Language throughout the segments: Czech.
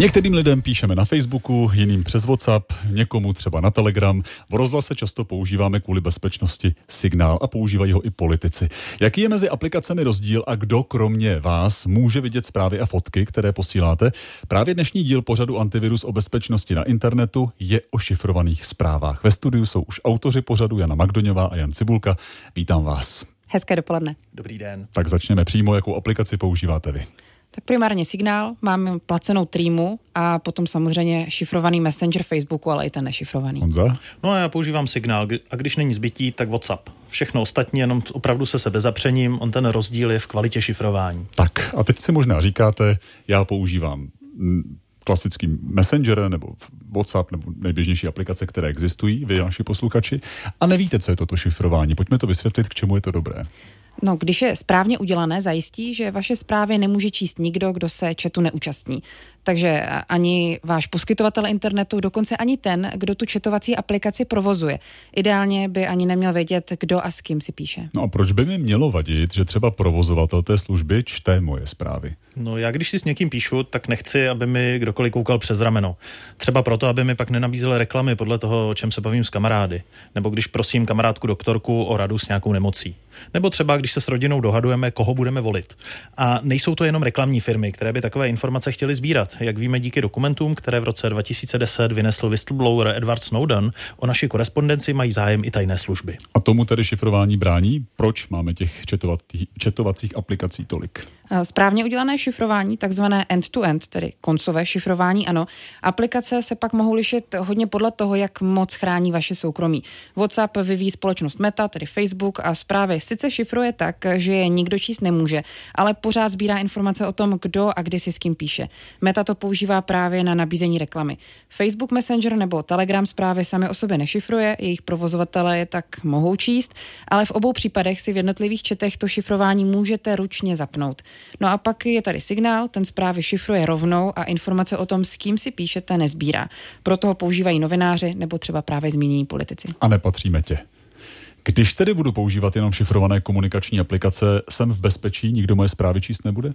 Některým lidem píšeme na Facebooku, jiným přes WhatsApp, někomu třeba na Telegram. V rozhlase často používáme kvůli bezpečnosti signál a používají ho i politici. Jaký je mezi aplikacemi rozdíl a kdo kromě vás může vidět zprávy a fotky, které posíláte? Právě dnešní díl pořadu Antivirus o bezpečnosti na internetu je o šifrovaných zprávách. Ve studiu jsou už autoři pořadu Jana Magdoňová a Jan Cibulka. Vítám vás. Hezké dopoledne. Dobrý den. Tak začneme přímo, jakou aplikaci používáte vy. Tak primárně signál, mám placenou Treemu a potom samozřejmě šifrovaný messenger Facebooku, ale i ten nešifrovaný. Honza? No a já používám signál a když není zbytí, tak WhatsApp. Všechno ostatní jenom opravdu se sebezapřením, on ten rozdíl je v kvalitě šifrování. Tak a teď si možná říkáte, já používám klasický Messenger nebo WhatsApp nebo nejběžnější aplikace, které existují, vy naši posluchači, a nevíte, co je toto šifrování. Pojďme to vysvětlit, k čemu je to dobré. No, když je správně udělané, zajistí, že vaše zprávy nemůže číst nikdo, kdo se četu neúčastní. Takže ani váš poskytovatel internetu, dokonce ani ten, kdo tu četovací aplikaci provozuje. Ideálně by ani neměl vědět, kdo a s kým si píše. No a proč by mi mělo vadit, že třeba provozovatel té služby čte moje zprávy? No já když si s někým píšu, tak nechci, aby mi kdokoliv koukal přes rameno. Třeba proto, aby mi pak nenabízel reklamy podle toho, o čem se bavím s kamarády. Nebo když prosím kamarádku doktorku o radu s nějakou nemocí. Nebo třeba, když se s rodinou dohadujeme, koho budeme volit. A nejsou to jenom reklamní firmy, které by takové informace chtěly sbírat. Jak víme díky dokumentům, které v roce 2010 vynesl whistleblower Edward Snowden, o naši korespondenci mají zájem i tajné služby. A tomu tedy šifrování brání? Proč máme těch četovacích aplikací tolik? Správně udělané šifrování, takzvané end-to-end, tedy koncové šifrování, ano. Aplikace se pak mohou lišit hodně podle toho, jak moc chrání vaše soukromí. WhatsApp vyvíjí společnost Meta, tedy Facebook, a zprávy sice šifruje tak, že je nikdo číst nemůže, ale pořád sbírá informace o tom, kdo a kdy si s kým píše. Meta to používá právě na nabízení reklamy. Facebook Messenger nebo Telegram zprávy sami o sobě nešifruje, jejich provozovatelé je tak mohou číst, ale v obou případech si v jednotlivých četech to šifrování můžete ručně zapnout. No a pak je tady signál, ten zprávy šifruje rovnou a informace o tom, s kým si píšete, nezbírá. Proto ho používají novináři nebo třeba právě zmínění politici. A nepatříme tě. Když tedy budu používat jenom šifrované komunikační aplikace, jsem v bezpečí, nikdo moje zprávy číst nebude?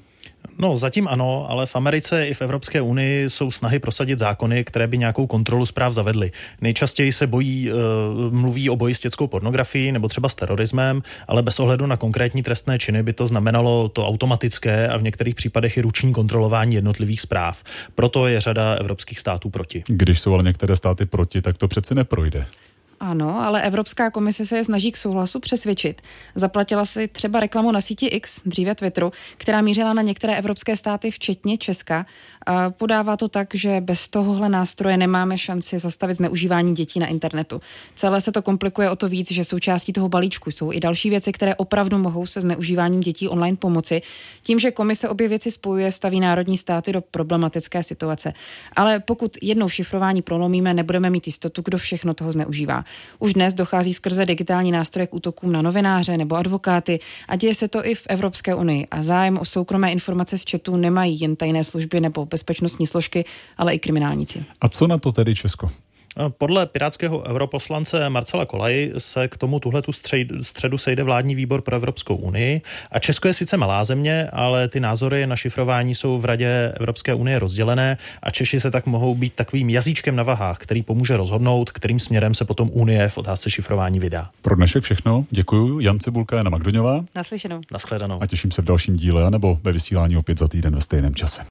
No, zatím ano, ale v Americe i v Evropské unii jsou snahy prosadit zákony, které by nějakou kontrolu zpráv zavedly. Nejčastěji se bojí, uh, mluví o boji s dětskou pornografií nebo třeba s terorismem, ale bez ohledu na konkrétní trestné činy by to znamenalo to automatické a v některých případech i ruční kontrolování jednotlivých zpráv. Proto je řada evropských států proti. Když jsou ale některé státy proti, tak to přeci neprojde. Ano, ale Evropská komise se je snaží k souhlasu přesvědčit. Zaplatila si třeba reklamu na síti X, dříve Twitteru, která mířila na některé evropské státy, včetně Česka. A podává to tak, že bez tohohle nástroje nemáme šanci zastavit zneužívání dětí na internetu. Celé se to komplikuje o to víc, že součástí toho balíčku jsou i další věci, které opravdu mohou se zneužíváním dětí online pomoci. Tím, že komise obě věci spojuje, staví národní státy do problematické situace. Ale pokud jednou šifrování prolomíme, nebudeme mít jistotu, kdo všechno toho zneužívá. Už dnes dochází skrze digitální nástroje k útokům na novináře nebo advokáty a děje se to i v Evropské unii. A zájem o soukromé informace z četu nemají jen tajné služby nebo bezpečnostní složky, ale i kriminálníci. A co na to tedy Česko? Podle pirátského europoslance Marcela Kolaj se k tomu tuhletu středu sejde vládní výbor pro Evropskou unii. A Česko je sice malá země, ale ty názory na šifrování jsou v Radě Evropské unie rozdělené a Češi se tak mohou být takovým jazyčkem na vahách, který pomůže rozhodnout, kterým směrem se potom Unie v otázce šifrování vydá. Pro dnešek všechno. Děkuji. Jan Cibulka, Jana Magdoňová. Naslyšenou. Naschledanou. A těším se v dalším díle nebo ve vysílání opět za týden ve stejném čase.